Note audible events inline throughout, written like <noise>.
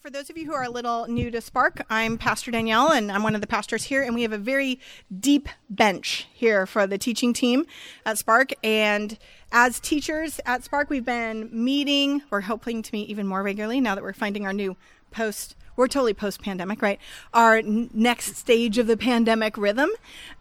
For those of you who are a little new to Spark, I'm Pastor Danielle, and I'm one of the pastors here. And we have a very deep bench here for the teaching team at Spark. And as teachers at Spark, we've been meeting. We're hoping to meet even more regularly now that we're finding our new post we're totally post pandemic, right? Our next stage of the pandemic rhythm.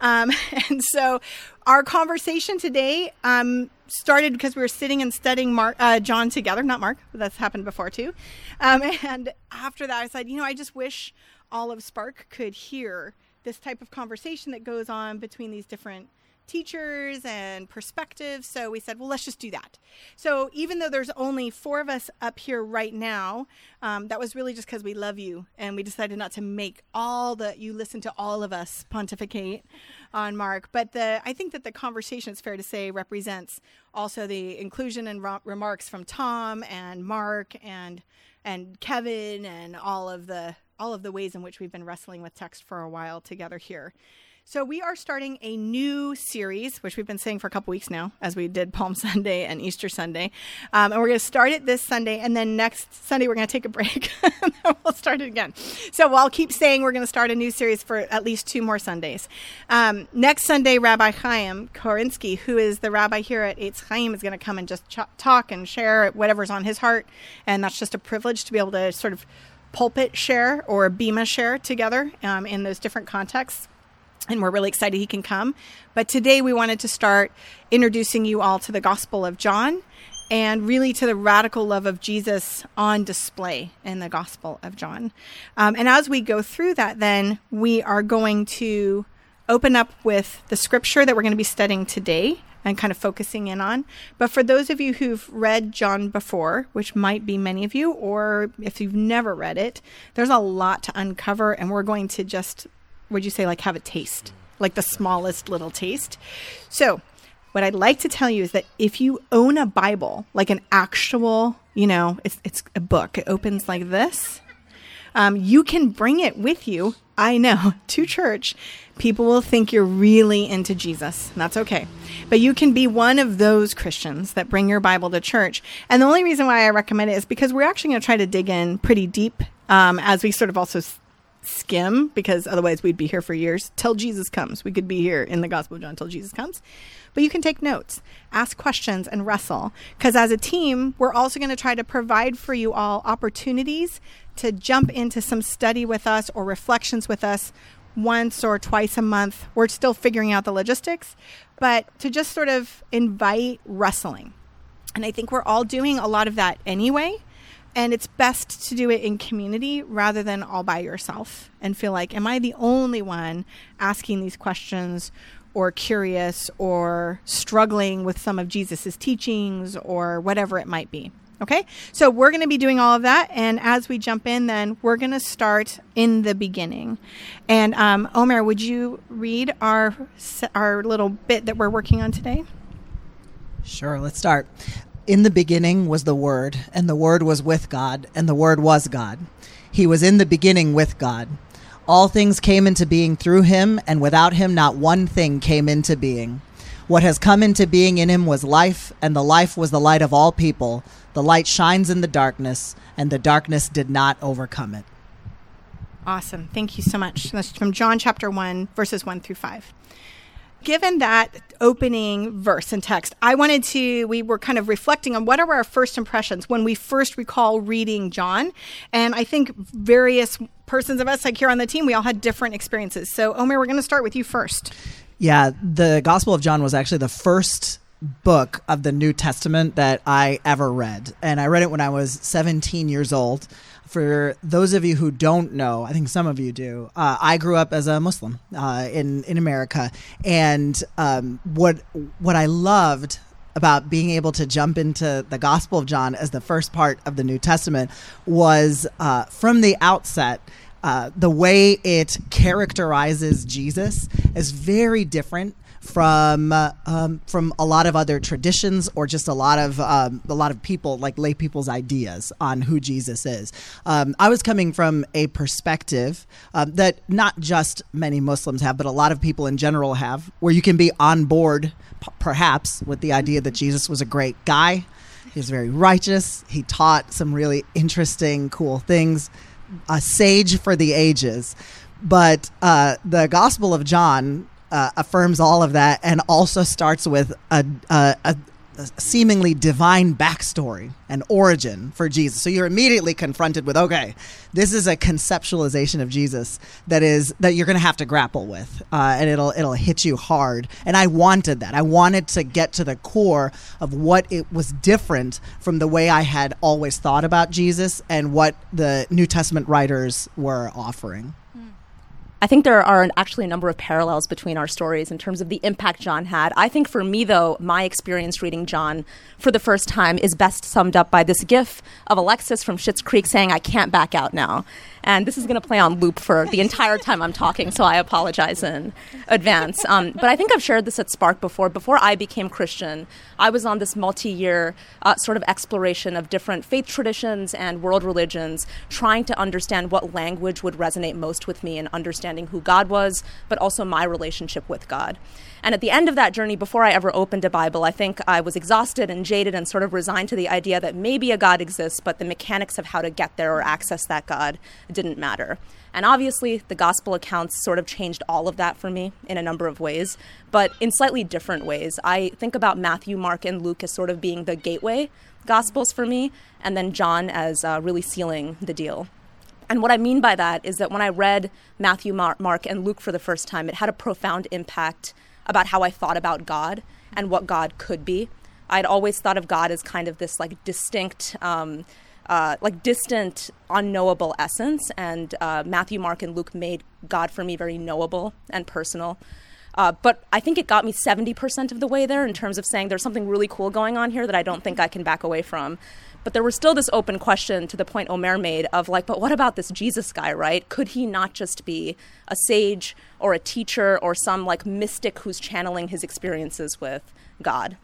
Um, <laughs> and so our conversation today um, started because we were sitting and studying Mark, uh, John together, not Mark, that's happened before too. Um, <laughs> and after that, I said, you know, I just wish all of Spark could hear this type of conversation that goes on between these different teachers and perspectives. So we said, well, let's just do that. So even though there's only four of us up here right now, um, that was really just because we love you and we decided not to make all the you listen to all of us pontificate on Mark. But the I think that the conversation, it's fair to say, represents also the inclusion and remarks from Tom and Mark and and Kevin and all of the all of the ways in which we've been wrestling with text for a while together here. So we are starting a new series, which we've been saying for a couple weeks now, as we did Palm <laughs> Sunday and Easter Sunday. Um, and we're going to start it this Sunday, and then next Sunday we're going to take a break. <laughs> and then we'll start it again. So I'll keep saying we're going to start a new series for at least two more Sundays. Um, next Sunday, Rabbi Chaim Korinsky, who is the rabbi here at Eitz Chaim, is going to come and just ch- talk and share whatever's on his heart. And that's just a privilege to be able to sort of pulpit share or bema share together um, in those different contexts and we're really excited he can come. But today we wanted to start introducing you all to the Gospel of John and really to the radical love of Jesus on display in the Gospel of John. Um, and as we go through that, then we are going to open up with the scripture that we're going to be studying today and kind of focusing in on. But for those of you who've read John before, which might be many of you, or if you've never read it, there's a lot to uncover, and we're going to just would you say like have a taste, like the smallest little taste. So, what I'd like to tell you is that if you own a Bible, like an actual, you know, it's it's a book. It opens like this. Um, you can bring it with you. I know <laughs> to church. People will think you're really into Jesus. that's okay. But you can be one of those Christians that bring your Bible to church. And the only reason why I recommend it is because we're actually going to try to dig in pretty deep um, as we sort of also skim because otherwise we'd be here for years till Jesus comes. We could be here in the Gospel of John till Jesus comes. But you can take notes, ask questions, and wrestle. Because as a team, we're also going to try to provide for you all opportunities to jump into some study with us or reflections with us once or twice a month. We're still figuring out the logistics, but to just sort of invite wrestling. And I think we're all doing a lot of that anyway. And it's best to do it in community rather than all by yourself and feel like, am I the only one asking these questions or curious or struggling with some of Jesus's teachings or whatever it might be? Okay, so we're going to be doing all of that. And as we jump in, then we're going to start in the beginning. And um, Omer, would you read our, our little bit that we're working on today? Sure, let's start. In the beginning was the Word, and the Word was with God, and the Word was God. He was in the beginning with God. All things came into being through him, and without him, not one thing came into being. What has come into being in him was life, and the life was the light of all people. The light shines in the darkness, and the darkness did not overcome it. Awesome. Thank you so much. That's from John chapter 1, verses 1 through 5 given that opening verse and text, I wanted to, we were kind of reflecting on what are our first impressions when we first recall reading John. And I think various persons of us, like here on the team, we all had different experiences. So, Omer, we're going to start with you first. Yeah, the Gospel of John was actually the first book of the New Testament that I ever read. And I read it when I was 17 years old for those of you who don't know, I think some of you do. Uh, I grew up as a Muslim uh, in in America, and um, what what I loved about being able to jump into the Gospel of John as the first part of the New Testament was uh, from the outset. Uh, the way it characterizes Jesus is very different from uh, um, from a lot of other traditions or just a lot of um, a lot of people like lay people's ideas on who Jesus is. Um, I was coming from a perspective um, that not just many Muslims have, but a lot of people in general have, where you can be on board, p- perhaps, with the idea that Jesus was a great guy He was very righteous. He taught some really interesting, cool things. A sage for the ages. But uh, the Gospel of John uh, affirms all of that and also starts with a, a, a seemingly divine backstory and origin for Jesus. So you're immediately confronted with, okay, this is a conceptualization of Jesus that is that you're going to have to grapple with, uh, and it'll it'll hit you hard. And I wanted that. I wanted to get to the core of what it was different from the way I had always thought about Jesus and what the New Testament writers were offering. I think there are actually a number of parallels between our stories in terms of the impact John had. I think for me, though, my experience reading John for the first time is best summed up by this gif of Alexis from Schitt's Creek saying, I can't back out now. And this is going to play on loop for the entire time I'm talking, so I apologize in advance. Um, but I think I've shared this at Spark before. Before I became Christian, I was on this multi year uh, sort of exploration of different faith traditions and world religions, trying to understand what language would resonate most with me in understanding who God was, but also my relationship with God. And at the end of that journey, before I ever opened a Bible, I think I was exhausted and jaded and sort of resigned to the idea that maybe a God exists, but the mechanics of how to get there or access that God didn't matter. And obviously, the gospel accounts sort of changed all of that for me in a number of ways, but in slightly different ways. I think about Matthew, Mark, and Luke as sort of being the gateway gospels for me, and then John as uh, really sealing the deal. And what I mean by that is that when I read Matthew, Mark, and Luke for the first time, it had a profound impact about how I thought about God and what God could be. I'd always thought of God as kind of this like distinct, um, uh, like distant, unknowable essence. And uh, Matthew, Mark, and Luke made God for me very knowable and personal. Uh, but I think it got me 70% of the way there in terms of saying there's something really cool going on here that I don't think I can back away from. But there was still this open question to the point Omer made of like, but what about this Jesus guy, right? Could he not just be a sage or a teacher or some like mystic who's channeling his experiences with God?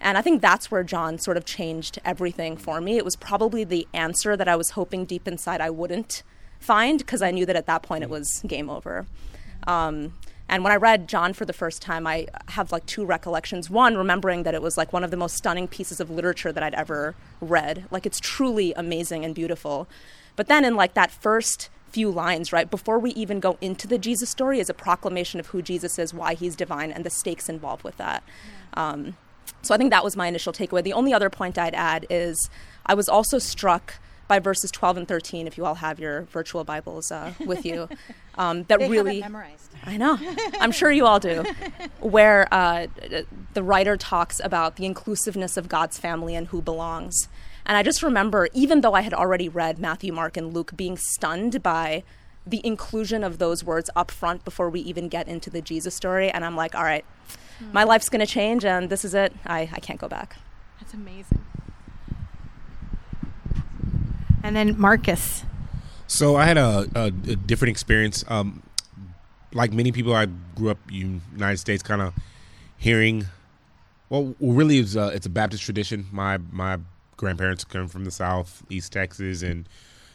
And I think that's where John sort of changed everything for me. It was probably the answer that I was hoping deep inside I wouldn't find because I knew that at that point it was game over. Um, and when I read John for the first time, I have like two recollections. One, remembering that it was like one of the most stunning pieces of literature that I'd ever read. Like it's truly amazing and beautiful. But then in like that first few lines, right, before we even go into the Jesus story, is a proclamation of who Jesus is, why he's divine, and the stakes involved with that. Yeah. Um, so I think that was my initial takeaway. The only other point I'd add is I was also struck by verses 12 and 13, if you all have your virtual Bibles uh, with you. <laughs> Um, that really memorized. I know. I'm sure you all do. Where uh, the writer talks about the inclusiveness of God's family and who belongs. And I just remember, even though I had already read Matthew, Mark, and Luke, being stunned by the inclusion of those words up front before we even get into the Jesus story. And I'm like, all right, hmm. my life's going to change, and this is it. I, I can't go back. That's amazing. And then Marcus. So I had a, a, a different experience. Um, like many people, I grew up in United States, kind of hearing. Well, really, it's a, it's a Baptist tradition. My my grandparents come from the South, East Texas, and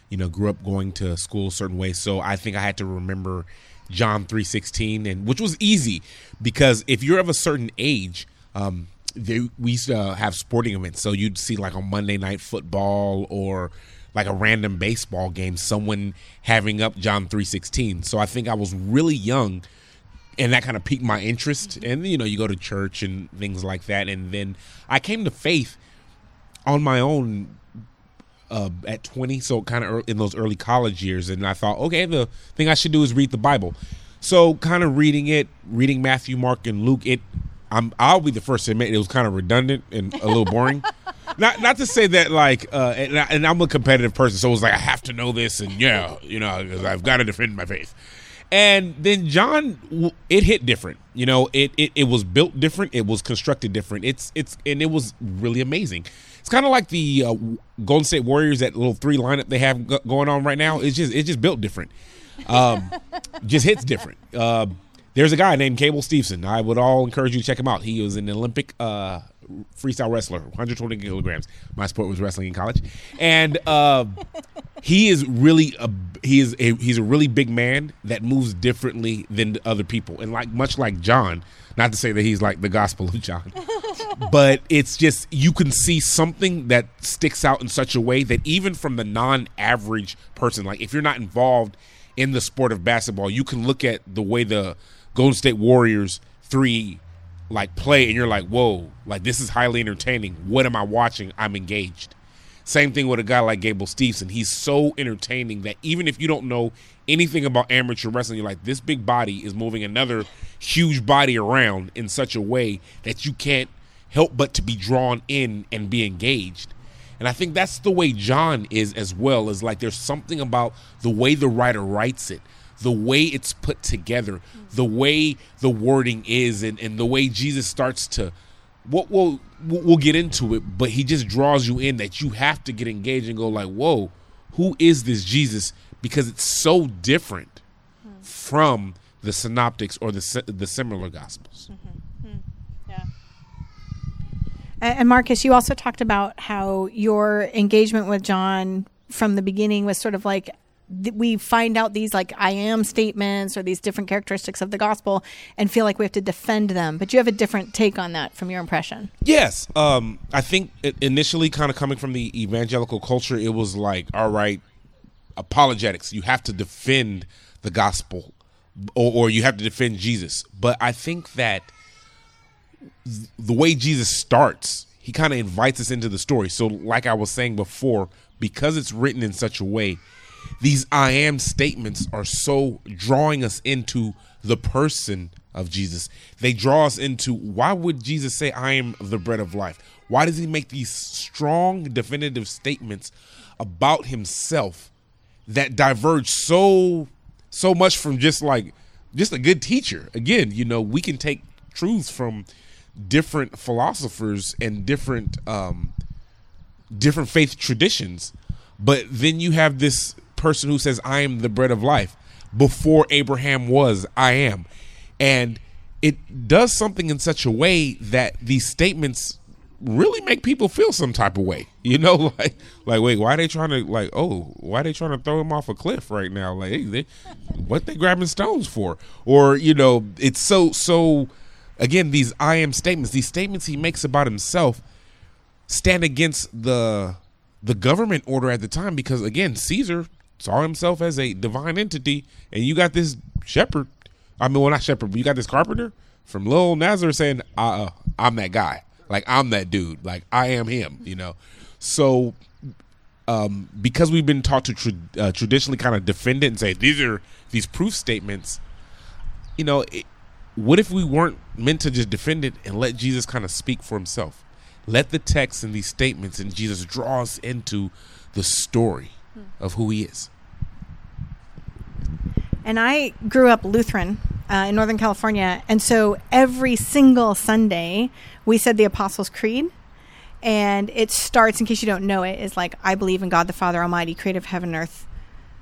you know grew up going to school a certain way. So I think I had to remember John three sixteen, and which was easy because if you're of a certain age, um, they, we used to have sporting events. So you'd see like on Monday night football or like a random baseball game, someone having up John three sixteen. So I think I was really young, and that kind of piqued my interest. And you know, you go to church and things like that, and then I came to faith on my own uh, at 20, so kind of in those early college years. And I thought, okay, the thing I should do is read the Bible. So, kind of reading it, reading Matthew, Mark, and Luke, it I'm I'll be the first to admit it was kind of redundant and a little boring. <laughs> not not to say that like uh, and, I, and I'm a competitive person, so it was like I have to know this and yeah, you know, because I've got to defend my faith. And then John, it hit different. You know, it, it it was built different. It was constructed different. It's it's and it was really amazing. It's kind of like the uh, Golden State Warriors, that little three lineup they have going on right now. It's just it's just built different. Um, just hits different. Uh, there's a guy named Gable Steveson. I would all encourage you to check him out. He was an Olympic uh, freestyle wrestler, 120 kilograms. My sport was wrestling in college, and uh, <laughs> he is really a he is a, he's a really big man that moves differently than other people, and like much like John. Not to say that he's like the Gospel of John, <laughs> but it's just you can see something that sticks out in such a way that even from the non-average person, like if you're not involved in the sport of basketball, you can look at the way the Golden State Warriors three like play, and you're like, whoa, like this is highly entertaining. What am I watching? I'm engaged. Same thing with a guy like Gable Steveson. He's so entertaining that even if you don't know anything about amateur wrestling, you're like, this big body is moving another huge body around in such a way that you can't help but to be drawn in and be engaged. And I think that's the way John is as well, is like there's something about the way the writer writes it, the way it's put together, the way the wording is, and, and the way Jesus starts to what we'll we'll get into it, but he just draws you in that you have to get engaged and go like, "Whoa, who is this Jesus?" Because it's so different from the synoptics or the the similar gospels. Mm-hmm. Yeah. And Marcus, you also talked about how your engagement with John from the beginning was sort of like we find out these like I am statements or these different characteristics of the gospel and feel like we have to defend them. But you have a different take on that from your impression. Yes. Um, I think initially, kind of coming from the evangelical culture, it was like, all right, apologetics. You have to defend the gospel or, or you have to defend Jesus. But I think that the way Jesus starts, he kind of invites us into the story. So, like I was saying before, because it's written in such a way these I am statements are so drawing us into the person of Jesus. They draw us into why would Jesus say, I am the bread of life? Why does he make these strong, definitive statements about himself that diverge so so much from just like just a good teacher? Again, you know, we can take truths from different philosophers and different um different faith traditions, but then you have this person who says, I am the bread of life. Before Abraham was, I am. And it does something in such a way that these statements really make people feel some type of way. <laughs> You know, like like wait, why are they trying to like oh, why are they trying to throw him off a cliff right now? Like hey, they, what they grabbing stones for? Or you know, it's so so again these I am statements, these statements he makes about himself stand against the the government order at the time because again, Caesar saw himself as a divine entity, and you got this shepherd. I mean, well, not shepherd, but you got this carpenter from Little Nazareth saying, uh, "I'm that guy. Like I'm that dude. Like I am him." You know, so um, because we've been taught to tra- uh, traditionally kind of defend it and say these are these proof statements, you know, it, what if we weren't meant to just defend it and let Jesus kind of speak for himself? Let the text and these statements and Jesus draw us into the story of who he is. And I grew up Lutheran uh, in Northern California. And so every single Sunday, we said the Apostles' Creed. And it starts, in case you don't know it, is like, I believe in God the Father Almighty, creator of heaven and earth,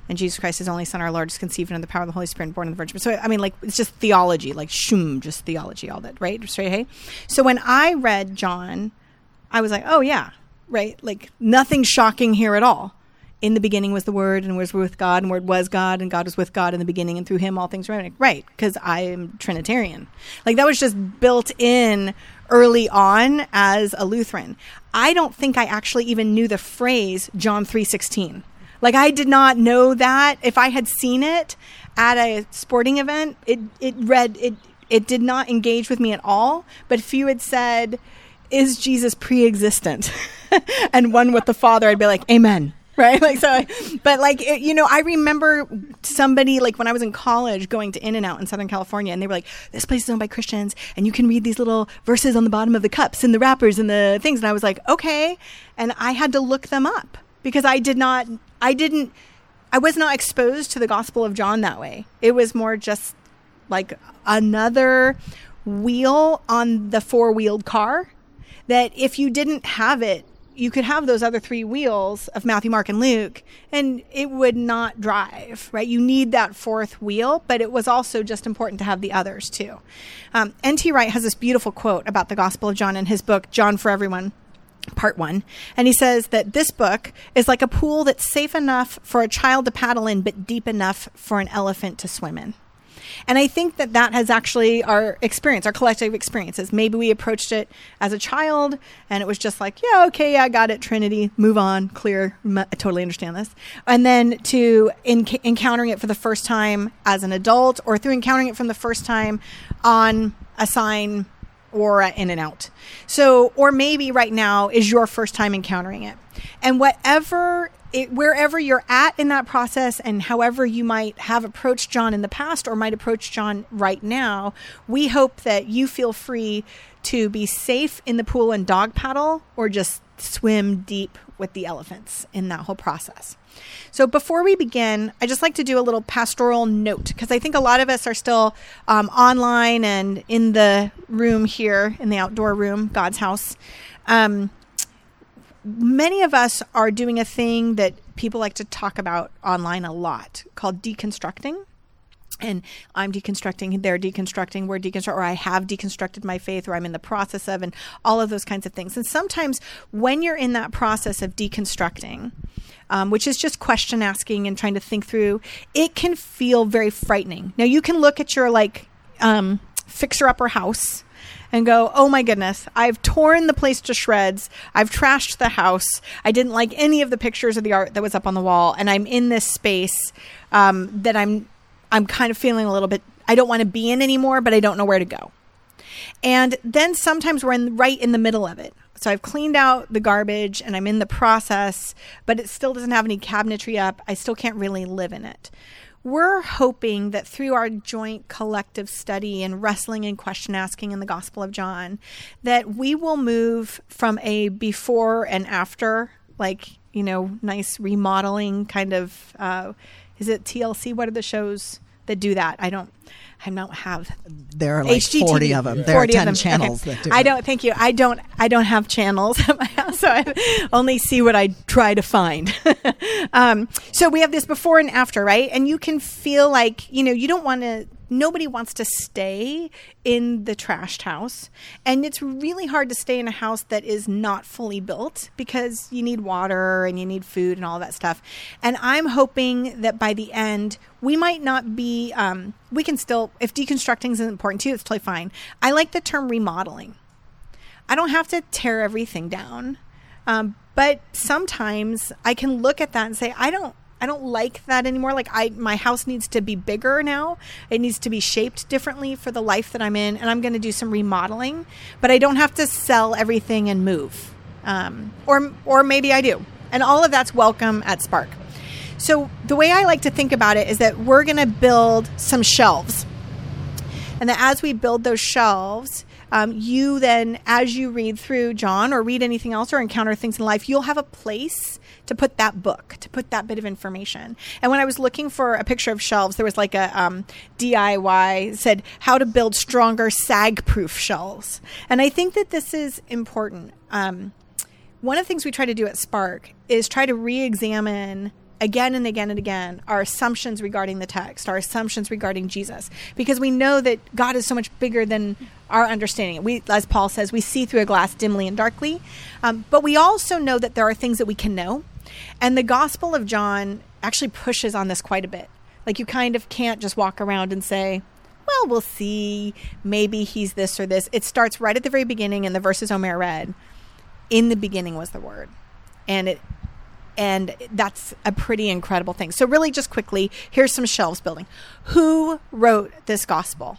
and Jesus Christ, his only Son, our Lord, is conceived under the power of the Holy Spirit, born of the Virgin. So, I mean, like, it's just theology, like, shum, just theology, all that, right? Straight, hey? So when I read John, I was like, oh, yeah, right? Like, nothing shocking here at all in the beginning was the Word, and was with God, and Word was God, and God was with God in the beginning, and through Him all things were made. Right, because I am Trinitarian. Like that was just built in early on as a Lutheran. I don't think I actually even knew the phrase John three sixteen. Like I did not know that. If I had seen it at a sporting event, it it read it it did not engage with me at all. But if you had said, "Is Jesus pre-existent?" <laughs> and one with the Father, I'd be like, "Amen." <laughs> right? Like so, but like it, you know, I remember somebody like when I was in college going to In-N-Out in Southern California, and they were like, "This place is owned by Christians, and you can read these little verses on the bottom of the cups and the wrappers and the things." And I was like, "Okay," and I had to look them up because I did not, I didn't, I was not exposed to the Gospel of John that way. It was more just like another wheel on the four wheeled car that if you didn't have it you could have those other three wheels of Matthew, Mark, and Luke, and it would not drive, right? You need that fourth wheel, but it was also just important to have the others too. Um, N.T. Wright has this beautiful quote about the Gospel of John in his book, John for Everyone. part one. And he says that this book is like a pool that's safe enough for a child to paddle in, but deep enough for an elephant to swim in. And I think that that has actually our experience, our collective experiences. Maybe we approached it as a child and it was just like, yeah, okay, yeah, I got it, Trinity, move on, clear, I totally understand this. And then to in- encountering it for the first time as an adult or through encountering it from the first time on a sign or in and out. So, or maybe right now is your first time encountering it. And whatever it, wherever you're at in that process and however you might have approached John in the past or might approach John right now, we hope that you feel free to be safe in the pool and dog paddle or just swim deep with the elephants in that whole process. So before we begin, I just like to do a little pastoral note because I think a lot of us are still um, online and in the room here in the outdoor room, God's house. Um, many of us are doing a thing that people like to talk about online a lot called deconstructing and I'm deconstructing, they're deconstructing, we're deconstructing, or I have deconstructed my faith, or I'm in the process of, and all of those kinds of things. And sometimes when you're in that process of deconstructing, um, which is just question asking and trying to think through, it can feel very frightening. Now, you can look at your like um, fixer upper house and go, oh my goodness, I've torn the place to shreds. I've trashed the house. I didn't like any of the pictures of the art that was up on the wall. And I'm in this space um, that I'm, I'm kind of feeling a little bit, I don't want to be in anymore, but I don't know where to go. And then sometimes we're in, right in the middle of it. So I've cleaned out the garbage and I'm in the process, but it still doesn't have any cabinetry up. I still can't really live in it we're hoping that through our joint collective study and wrestling and question asking in the Gospel of John, that we will move from a before and after, like, you know, nice remodeling kind of, uh, is it TLC? What are the shows that do that? I don't. I don't have. There are like HGTV. forty of them. There are ten channels okay. that do. I don't. Thank you. I don't. I don't have channels at my house, so I only see what I try to find. <laughs> um, so we have this before and after, right? And you can feel like you know you don't want to nobody wants to stay in the trashed house. And it's really hard to stay in a house that is not fully built because you need water and you need food and all that stuff. And I'm hoping that by the end, we might not be, um, we can still, if deconstructing is important to you, it's totally fine. I like the term remodeling. I don't have to tear everything down. Um, but sometimes I can look at that and say, I don't I don't like that anymore. Like I my house needs to be bigger now. It needs to be shaped differently for the life that I'm in and I'm going to do some remodeling, but I don't have to sell everything and move. Um, or or maybe I do. And all of that's welcome at Spark. So the way I like to think about it is that we're going to build some shelves. And that as we build those shelves, um, you then, as you read through John or read anything else or encounter things in life, you'll have a place to put that book, to put that bit of information. And when I was looking for a picture of shelves, there was like a um, DIY said how to build stronger sag-proof shelves. And I think that this is important. Um, one of the things we try to do at Spark is try to re-examine again and again and again our assumptions regarding the text, our assumptions regarding Jesus, because we know that God is so much bigger than our understanding. We, as Paul says, we see through a glass dimly and darkly, um, but we also know that there are things that we can know, and the Gospel of John actually pushes on this quite a bit. Like you kind of can't just walk around and say, well, we'll see. Maybe he's this or this. It starts right at the very beginning in the verses Omer read. In the beginning was the Word. And it and that's a pretty incredible thing. So, really, just quickly, here's some shelves building. Who wrote this gospel?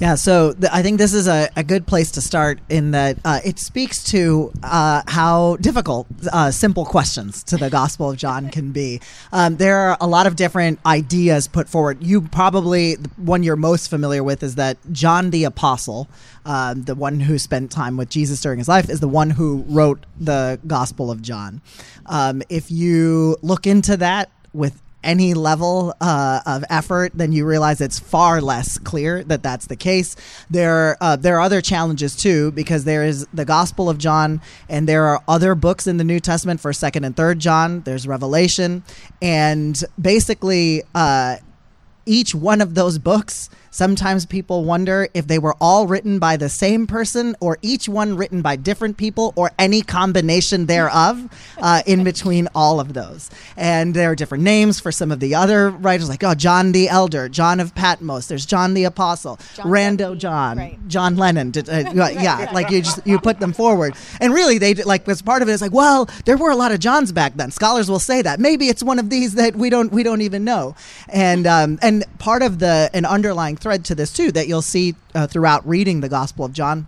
Yeah, so th- I think this is a, a good place to start in that uh, it speaks to uh, how difficult uh, simple questions to the Gospel of John can be. Um, there are a lot of different ideas put forward. You probably, the one you're most familiar with is that John the Apostle, um, the one who spent time with Jesus during his life, is the one who wrote the Gospel of John. Um, if you look into that with any level uh, of effort, then you realize it's far less clear that that's the case. There, uh, there are other challenges too, because there is the Gospel of John, and there are other books in the New Testament for Second and Third John. There's Revelation, and basically, uh, each one of those books Sometimes people wonder if they were all written by the same person or each one written by different people or any combination thereof uh, in between all of those. And there are different names for some of the other writers, like, oh, John the Elder, John of Patmos, there's John the Apostle, John Rando Duffy, John, right. John Lennon. Did, uh, <laughs> yeah, like you just you put them forward, and really they did- like as part of it is like, well, there were a lot of Johns back then. Scholars will say that maybe it's one of these that we don't we don't even know, and um, and part of the an underlying thread to this too that you'll see uh, throughout reading the Gospel of John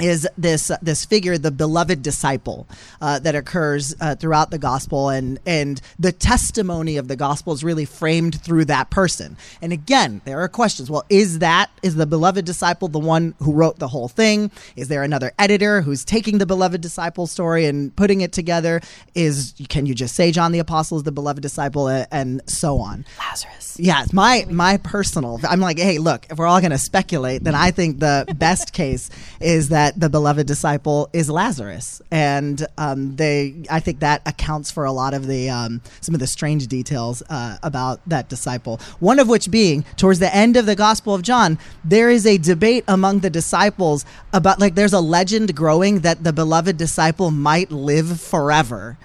is this uh, this figure, the beloved disciple, uh, that occurs uh, throughout the gospel, and and the testimony of the gospel is really framed through that person. And again, there are questions. Well, is that is the beloved disciple the one who wrote the whole thing? Is there another editor who's taking the beloved disciple story and putting it together? Is can you just say John the apostle is the beloved disciple, uh, and so on? Lazarus. Yeah, my my personal. I'm like, hey, look, if we're all going to speculate, then I think the best case is that the beloved disciple is Lazarus, and um, they. I think that accounts for a lot of the um, some of the strange details uh, about that disciple. One of which being towards the end of the Gospel of John, there is a debate among the disciples about like there's a legend growing that the beloved disciple might live forever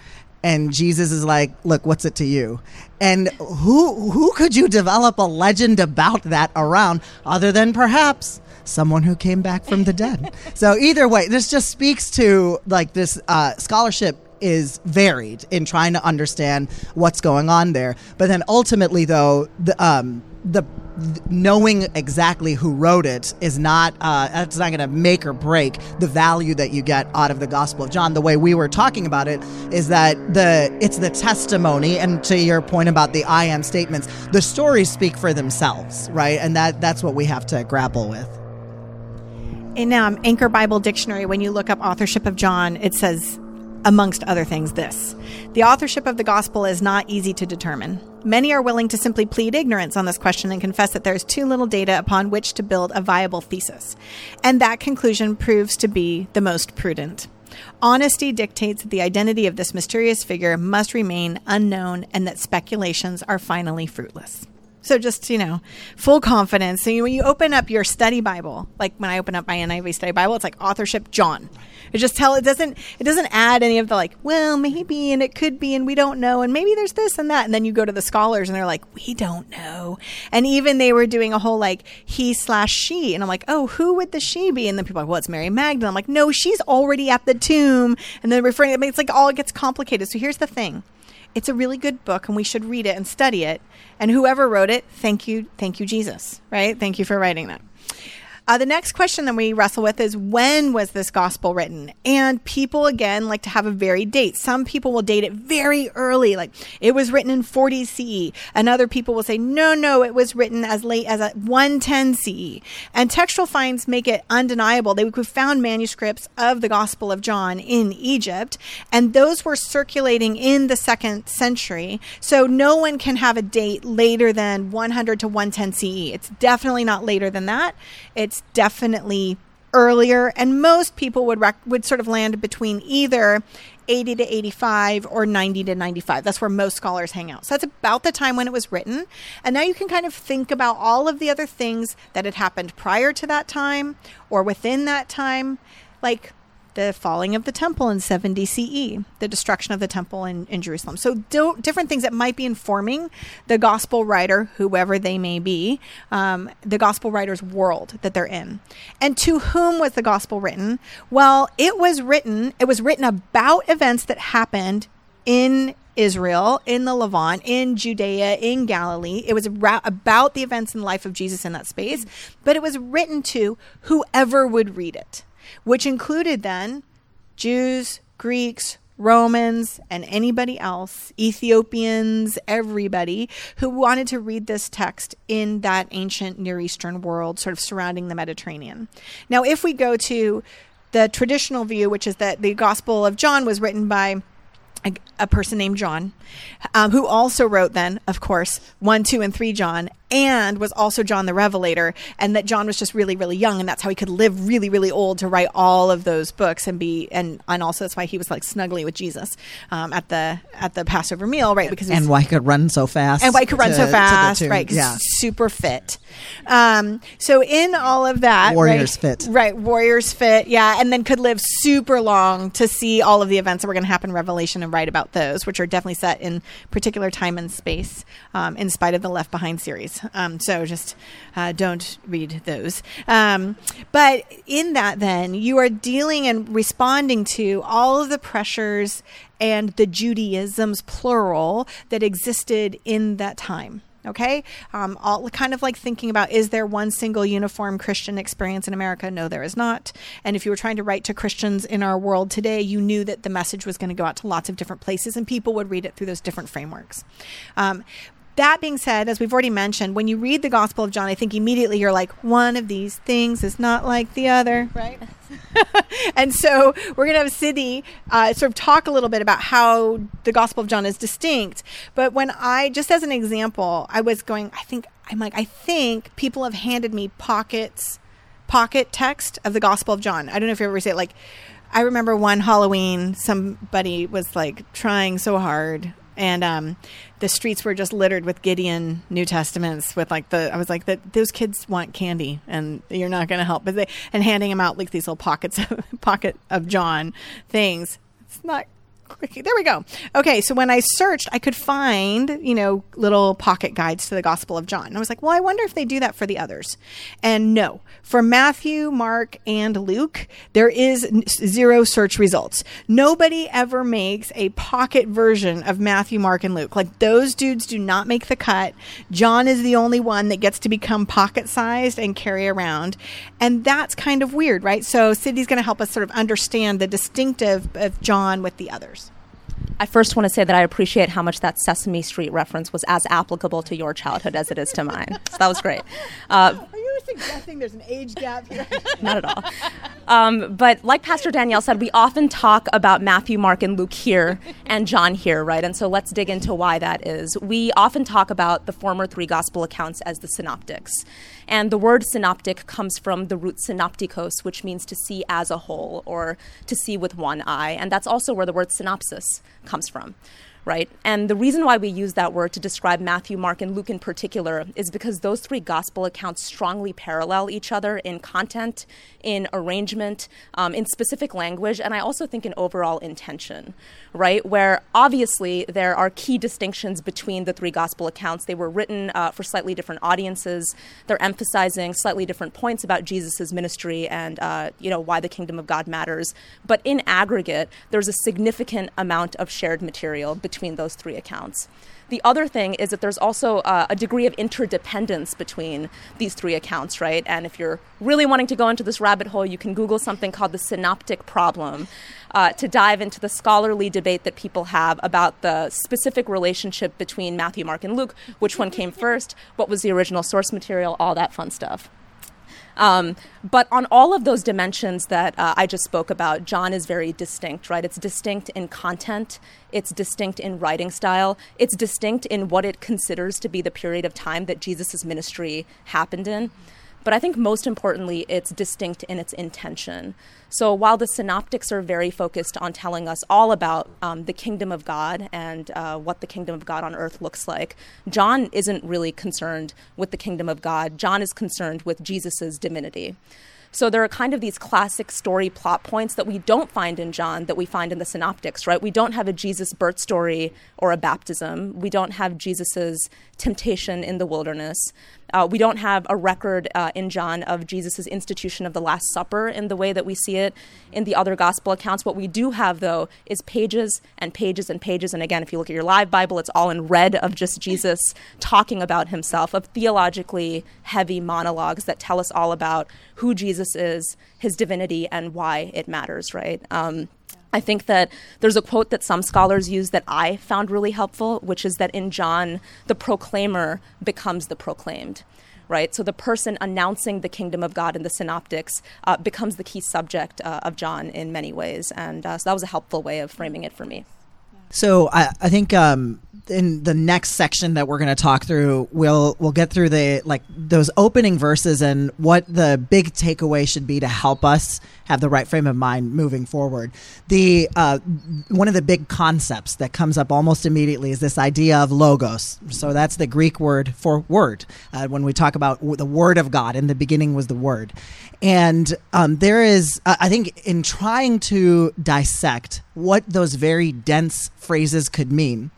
and Jesus is like, "Look, what's it to you?" And who who could you develop a legend about that around other than perhaps someone who came back from the dead? so either way, this just speaks to like this uh, scholarship is varied in trying to understand what's going on there. But then ultimately, though, the um, the knowing exactly who wrote it is not uh, that's not going to make or break the value that you get out of the Gospel of John. The way we were talking about it is that the it's the testimony, and to your point about the I am statements, the stories speak for themselves, right? And that that's what we have to grapple with. In um, Anchor Bible Dictionary, when you look up authorship of John, it says, amongst other things, this The authorship of the gospel is not easy to determine. Many are willing to simply plead ignorance on this question and confess that there is too little data upon which to build a viable thesis. And that conclusion proves to be the most prudent. Honesty dictates that the identity of this mysterious figure must remain unknown and that speculations are finally fruitless. So just you know, full confidence. So when you open up your study Bible, like when I open up my NIV study Bible, it's like authorship John. It just tell it doesn't it doesn't add any of the like well maybe and it could be and we don't know and maybe there's this and that. And then you go to the scholars and they're like we don't know. And even they were doing a whole like he slash she. And I'm like oh who would the she be? And then people are like well it's Mary Magdalene. I'm like no she's already at the tomb. And then referring I mean it's like all it gets complicated. So here's the thing. It's a really good book and we should read it and study it. And whoever wrote it thank you thank you jesus right? Thank you for writing that uh, the next question that we wrestle with is when was this gospel written? And people, again, like to have a varied date. Some people will date it very early, like it was written in 40 CE. And other people will say, no, no, it was written as late as a 110 CE. And textual finds make it undeniable. They found manuscripts of the Gospel of John in Egypt, and those were circulating in the second century. So no one can have a date later than 100 to 110 CE. It's definitely not later than that. It's definitely earlier, and most people would rec- would sort of land between either 80 to 85 or 90 to 95. That's where most scholars hang out. So that's about the time when it was written. And now you can kind of think about all of the other things that had happened prior to that time or within that time, like the falling of the temple in 70 CE, the destruction of the temple in, in Jerusalem. So, do, different things that might be informing the gospel writer, whoever they may be, um, the gospel writer's world that they're in. And to whom was the gospel written? Well, it was written, it was written about events that happened in Israel, in the Levant, in Judea, in Galilee. It was about the events in the life of Jesus in that space, but it was written to whoever would read it which included then Jews, Greeks, Romans, and anybody else, Ethiopians, everybody who wanted to read this text in that ancient Near Eastern world, sort of surrounding the Mediterranean. Now, if we go to the traditional view, which is that the Gospel of John was written by a, a person named John, um, who also wrote then, of course, one, two, and three John, and was also John the Revelator, and that John was just really, really young, and that's how he could live really, really old to write all of those books and be, and and also that's why he was like snuggly with Jesus um, at the at the Passover meal, right? Because and why he could run so fast, and why he could run to- so fast, right? Yeah, super fit. Um, so in all of that, Warriors right, fit. right? Warriors fit, yeah, and then could live super long to see all of the events that were going to happen in Revelation and write about those, which are definitely set in particular time and space, um, in spite of the Left Behind series. Um, so just uh, don't read those. Um, but in that, then you are dealing and responding to all of the pressures and the Judaisms plural that existed in that time. Okay, um, all kind of like thinking about is there one single uniform Christian experience in America? No, there is not. And if you were trying to write to Christians in our world today, you knew that the message was going to go out to lots of different places, and people would read it through those different frameworks. Um, that being said, as we've already mentioned, when you read the Gospel of John, I think immediately you're like, one of these things is not like the other, right? <laughs> and so we're going to have Sydney uh, sort of talk a little bit about how the Gospel of John is distinct. But when I, just as an example, I was going, I think, I'm like, I think people have handed me pockets, pocket text of the Gospel of John. I don't know if you ever say it, like, I remember one Halloween, somebody was like trying so hard. And um, the streets were just littered with Gideon New Testaments. With like the, I was like, that those kids want candy, and you're not going to help. But they and handing them out like these little pockets, of, <laughs> pocket of John things. It's not there we go. Okay, so when I searched, I could find, you know, little pocket guides to the Gospel of John. And I was like, well, I wonder if they do that for the others. And no, for Matthew, Mark, and Luke, there is zero search results. Nobody ever makes a pocket version of Matthew, Mark, and Luke. Like those dudes do not make the cut. John is the only one that gets to become pocket sized and carry around. And that's kind of weird, right? So Sydney's going to help us sort of understand the distinctive of John with the others. I first want to say that I appreciate how much that Sesame Street reference was as applicable to your childhood as it is to mine. So that was great. Uh, <laughs> Are you suggesting there's an age gap here? <laughs> not at all. Um, but like Pastor Danielle said, we often talk about Matthew, Mark, and Luke here and John here, right? And so let's dig into why that is. We often talk about the former three gospel accounts as the synoptics. And the word synoptic comes from the root synoptikos, which means to see as a whole or to see with one eye. And that's also where the word synopsis comes from right? And the reason why we use that word to describe Matthew, Mark, and Luke in particular is because those three gospel accounts strongly parallel each other in content, in arrangement, um, in specific language, and I also think in overall intention, right? Where obviously there are key distinctions between the three gospel accounts. They were written uh, for slightly different audiences. They're emphasizing slightly different points about Jesus' ministry and uh, you know why the kingdom of God matters. But in aggregate, there's a significant amount of shared material between those three accounts. The other thing is that there's also uh, a degree of interdependence between these three accounts, right? And if you're really wanting to go into this rabbit hole, you can Google something called the synoptic problem uh, to dive into the scholarly debate that people have about the specific relationship between Matthew, Mark, and Luke. Which one came first? What was the original source material? All that fun stuff. Um, but on all of those dimensions that uh, I just spoke about, John is very distinct, right? It's distinct in content, it's distinct in writing style, it's distinct in what it considers to be the period of time that Jesus' ministry happened in. But I think most importantly, it's distinct in its intention. So while the synoptics are very focused on telling us all about um, the kingdom of God and uh, what the kingdom of God on earth looks like, John isn't really concerned with the kingdom of God. John is concerned with Jesus' divinity. So there are kind of these classic story plot points that we don't find in John that we find in the synoptics, right? We don't have a Jesus birth story or a baptism. We don't have Jesus' temptation in the wilderness. Uh, we don't have a record uh, in John of Jesus' institution of the Last Supper in the way that we see it in the other gospel accounts. What we do have, though, is pages and pages and pages. And again, if you look at your live Bible, it's all in red of just Jesus talking about himself, of theologically heavy monologues that tell us all about who Jesus is, his divinity, and why it matters, right? Um, I think that there's a quote that some scholars use that I found really helpful, which is that in John, the proclaimer becomes the proclaimed. Right? So the person announcing the kingdom of God in the synoptics uh, becomes the key subject uh, of John in many ways. And uh, so that was a helpful way of framing it for me. So I, I think um, in the next section that we're going to talk through, we'll we'll get through the like those opening verses and what the big takeaway should be to help us have the right frame of mind moving forward. The uh, one of the big concepts that comes up almost immediately is this idea of logos. So that's the Greek word for word. Uh, when we talk about the word of God, in the beginning was the word, and um, there is uh, I think in trying to dissect what those very dense phrases could mean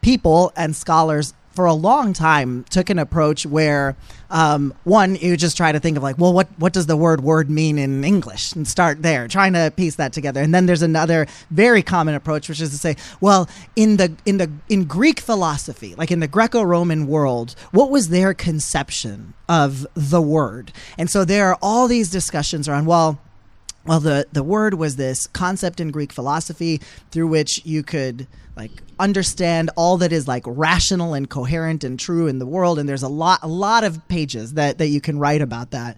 people and scholars for a long time took an approach where um, one you just try to think of like well what what does the word word mean in english? And start there trying to piece that together. And then there's another very common approach which is to say well in the in the in greek philosophy like in the greco-roman world what was their conception of the word? And so there are all these discussions around well well the the word was this concept in greek philosophy through which you could like understand all that is like rational and coherent and true in the world and there's a lot a lot of pages that that you can write about that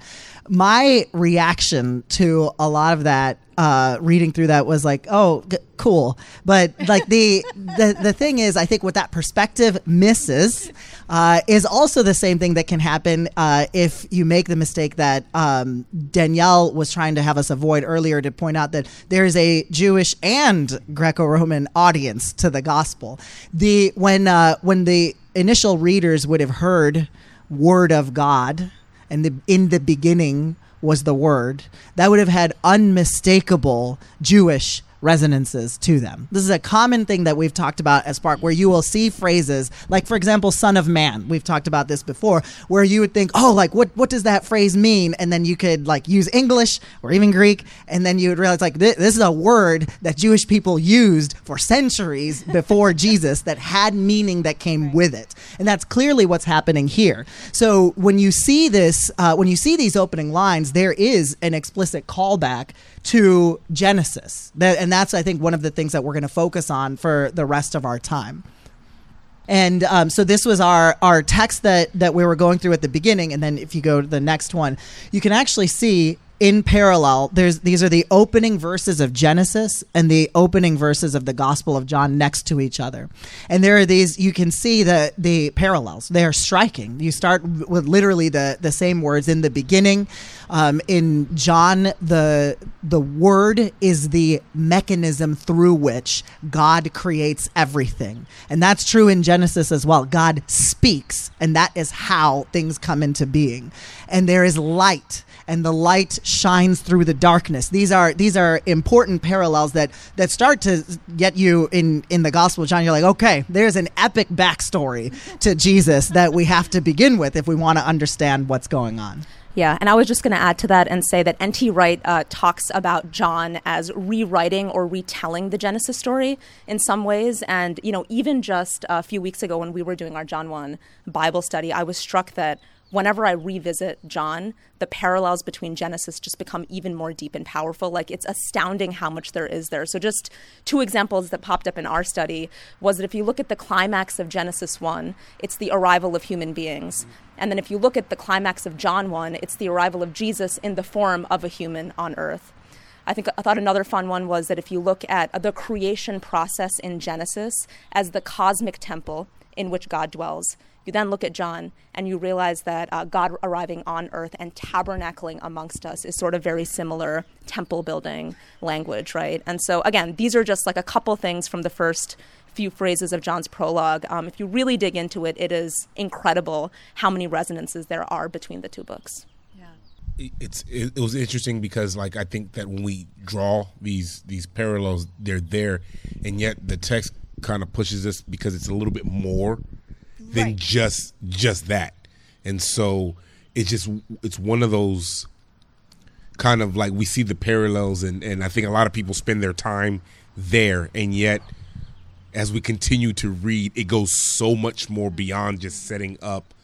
my reaction to a lot of that uh, reading through that was like, oh, g- cool. But like the the the thing is, I think what that perspective misses uh, is also the same thing that can happen uh, if you make the mistake that um, Danielle was trying to have us avoid earlier to point out that there is a Jewish and Greco-Roman audience to the gospel. The when uh, when the initial readers would have heard "Word of God" and the in the beginning was the word, that would have had unmistakable Jewish resonances to them. This is a common thing that we've talked about as Spark, where you will see phrases like, for example, "Son of Man." We've talked about this before, where you would think, "Oh, like what what does that phrase mean?" And then you could like use English or even Greek, and then you would realize like this, this is a word that Jewish people used for centuries before <laughs> Jesus that had meaning that came with it, and that's clearly what's happening here. So when you see this, uh, when you see these opening lines, there is an explicit callback to Genesis. That, and that's, I think, one of the things that we're going to focus on for the rest of our time. And um, so this was our, our text that, that we were going through at the beginning. And then if you go to the next one, you can actually see in parallel there's these are the opening verses of genesis and the opening verses of the gospel of john next to each other. And there are these you can see the the parallels. They're striking. You start with literally the the same words in the beginning. Um, in john the the word is the mechanism through which god creates everything. And that's true in genesis as well. God speaks and that is how things come into being. And there is light and the light shines through the darkness. These are these are important parallels that that start to get you in in the Gospel of John. You're like, okay, there's an epic backstory to Jesus that we have to begin with if we want to understand what's going on. Yeah, and I was just going to add to that and say that N.T. Wright uh, talks about John as rewriting or retelling the Genesis story in some ways. And, you know, even just a few weeks ago when we were doing our John 1 Bible study, I was struck that whenever I revisit John, the parallels between Genesis just become even more deep and powerful. Like it's astounding how much there is there. So just two examples that popped up in our study was that if you look at the climax of Genesis 1, it's the arrival of human beings. And then if you look at the climax of John 1, it's the arrival of Jesus in the form of a human on earth. I think I thought another fun one was that if you look at the creation process in Genesis as the cosmic temple in which God dwells, you then look at John and you realize that uh, God arriving on earth and tabernacling amongst us is sort of very similar temple building language, right? And so, again, these are just like a couple things from the first few phrases of John's prologue. Um, if you really dig into it, it is incredible how many resonances there are between the two books. Yeah. It's it, it was interesting because like I think that when we draw these these parallels, they're there, and yet the text kind of pushes us because it's a little bit more than right. just just that. And so it's just it's one of those kind of like we see the parallels and and I think a lot of people spend their time there and yet as we continue to read it goes so much more beyond just setting up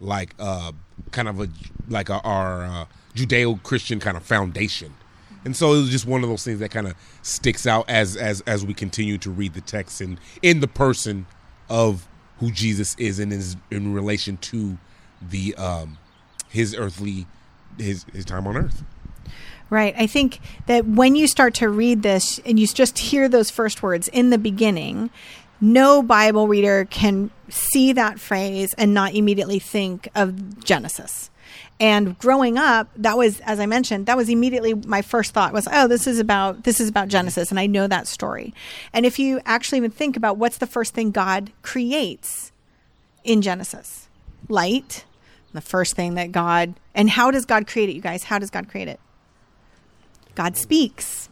like uh kind of a like a, our uh, Judeo-Christian kind of foundation. And so it was just one of those things that kind of sticks out as as as we continue to read the text and in the person of who Jesus is and is in relation to the um, his earthly his his time on earth. Right. I think that when you start to read this and you just hear those first words in the beginning, no Bible reader can see that phrase and not immediately think of Genesis. And growing up, that was, as I mentioned, that was immediately my first thought was, oh, this is about this is about Genesis, and I know that story. And if you actually even think about what's the first thing God creates in Genesis, light, the first thing that God and how does God create it, you guys? How does God create it? God speaks.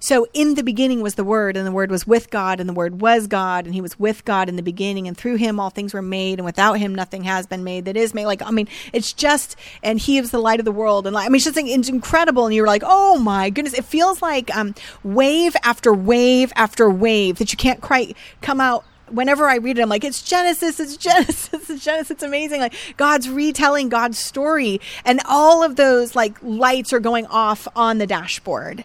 So in the beginning was the Word, and the Word was with God, and the Word was God, and He was with God in the beginning, and through Him all things were made, and without Him nothing has been made that is made. Like I mean, it's just, and He is the light of the world, and like, I mean, it's just it's incredible, and you're like, oh my goodness, it feels like um, wave after wave after wave that you can't quite come out whenever I read it, I'm like, it's Genesis, it's <laughs> Genesis, it's Genesis. It's amazing. Like God's retelling God's story, and all of those like lights are going off on the dashboard.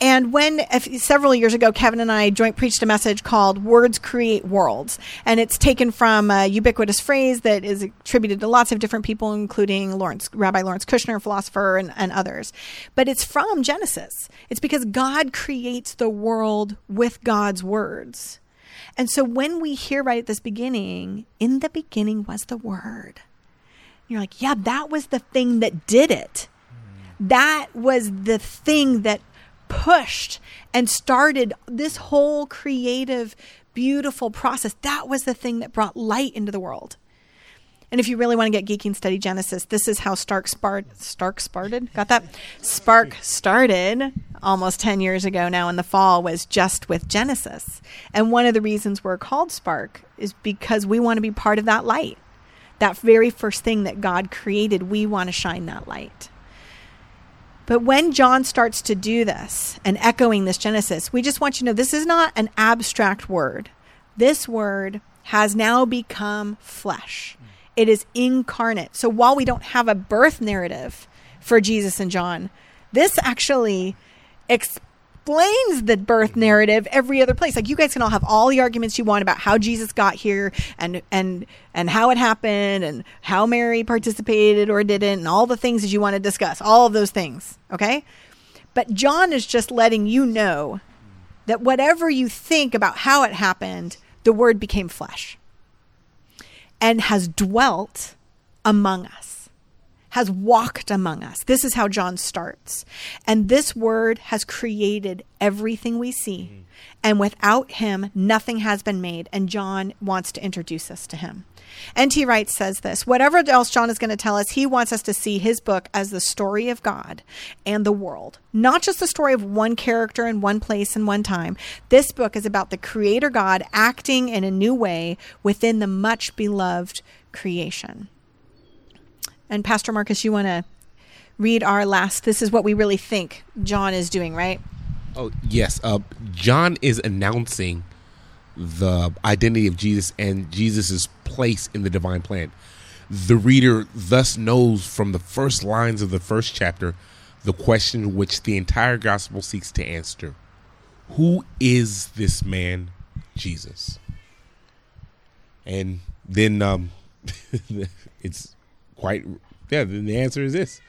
And when several years ago, Kevin and I joint preached a message called "Words Create Worlds," and it's taken from a ubiquitous phrase that is attributed to lots of different people, including Lawrence, Rabbi Lawrence Kushner, philosopher, and, and others. But it's from Genesis. It's because God creates the world with God's words. And so when we hear right at this beginning, in the beginning was the Word, you're like, yeah, that was the thing that did it. That was the thing that pushed and started this whole creative, beautiful process. That was the thing that brought light into the world. And if you really want to get geeky and study Genesis, this is how Stark Spark Stark started. Got that? Spark started almost 10 years ago now in the fall was just with Genesis. And one of the reasons we're called Spark is because we want to be part of that light. That very first thing that God created, we want to shine that light. But when John starts to do this and echoing this Genesis, we just want you to know this is not an abstract word. This word has now become flesh, mm. it is incarnate. So while we don't have a birth narrative for Jesus and John, this actually explains explains the birth mm-hmm. narrative every other place. Like you guys can all have all the arguments you want about how Jesus got here and and and how it happened and how Mary participated or didn't and all the things that you want to discuss. All of those things, okay? But John is just letting you know that whatever you think about how it happened, the word became flesh and has dwelt among us has walked among us. This is how John starts. And this word has created everything we see. Mm. And without him, nothing has been made. And John wants to introduce us to him. N.T. Wright says this whatever else John is going to tell us, he wants us to see his book as the story of God and the world, not just the story of one character in one place and one time. This book is about the Creator God acting in a new way within the much beloved creation. And Pastor Marcus, you want to read our last. This is what we really think John is doing, right? Oh yes, uh, John is announcing the identity of Jesus and Jesus's place in the divine plan. The reader thus knows from the first lines of the first chapter the question which the entire gospel seeks to answer: Who is this man, Jesus? And then um, <laughs> it's quite yeah then the answer is this.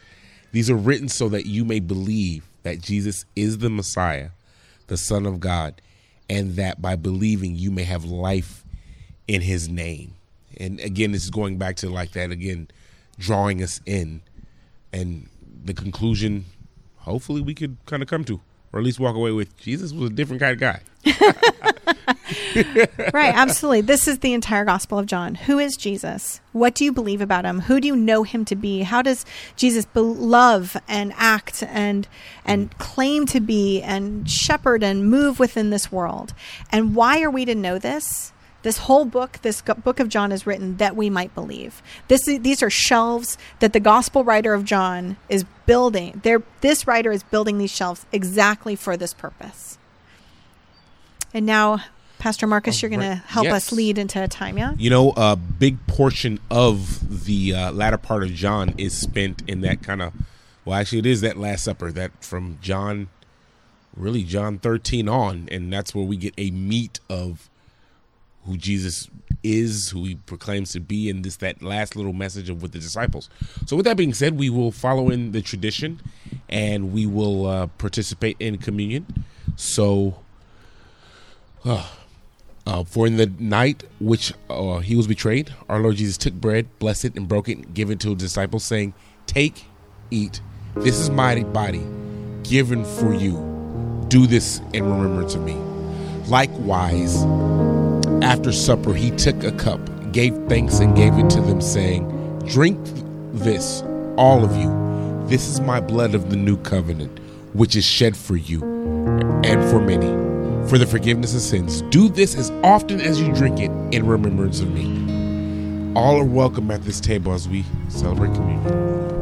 These are written so that you may believe that jesus is the messiah the son of god and that by believing you may have life in his name. And again this is going back to like that again drawing us in and the conclusion hopefully we could kind of come to or at least walk away with jesus was a different kind of guy <laughs> <laughs> right, absolutely. This is the entire Gospel of John. Who is Jesus? What do you believe about him? Who do you know him to be? How does Jesus be- love and act and and mm. claim to be and shepherd and move within this world? And why are we to know this? This whole book, this book of John is written that we might believe. This, these are shelves that the gospel writer of John is building. They're, this writer is building these shelves exactly for this purpose. And now, Pastor Marcus, you're going to help yes. us lead into a time, yeah? You know, a big portion of the uh, latter part of John is spent in that kind of, well, actually, it is that Last Supper, that from John, really John 13 on, and that's where we get a meat of who Jesus is, who he proclaims to be, and this that last little message of with the disciples. So, with that being said, we will follow in the tradition, and we will uh, participate in communion. So, uh, for in the night which uh, he was betrayed, our Lord Jesus took bread, blessed it, and broke it, and gave it to his disciples, saying, "Take, eat. This is my body, given for you. Do this in remembrance of me." Likewise, after supper, he took a cup, gave thanks, and gave it to them, saying, Drink this, all of you. This is my blood of the new covenant, which is shed for you and for many for the forgiveness of sins. Do this as often as you drink it in remembrance of me. All are welcome at this table as we celebrate communion.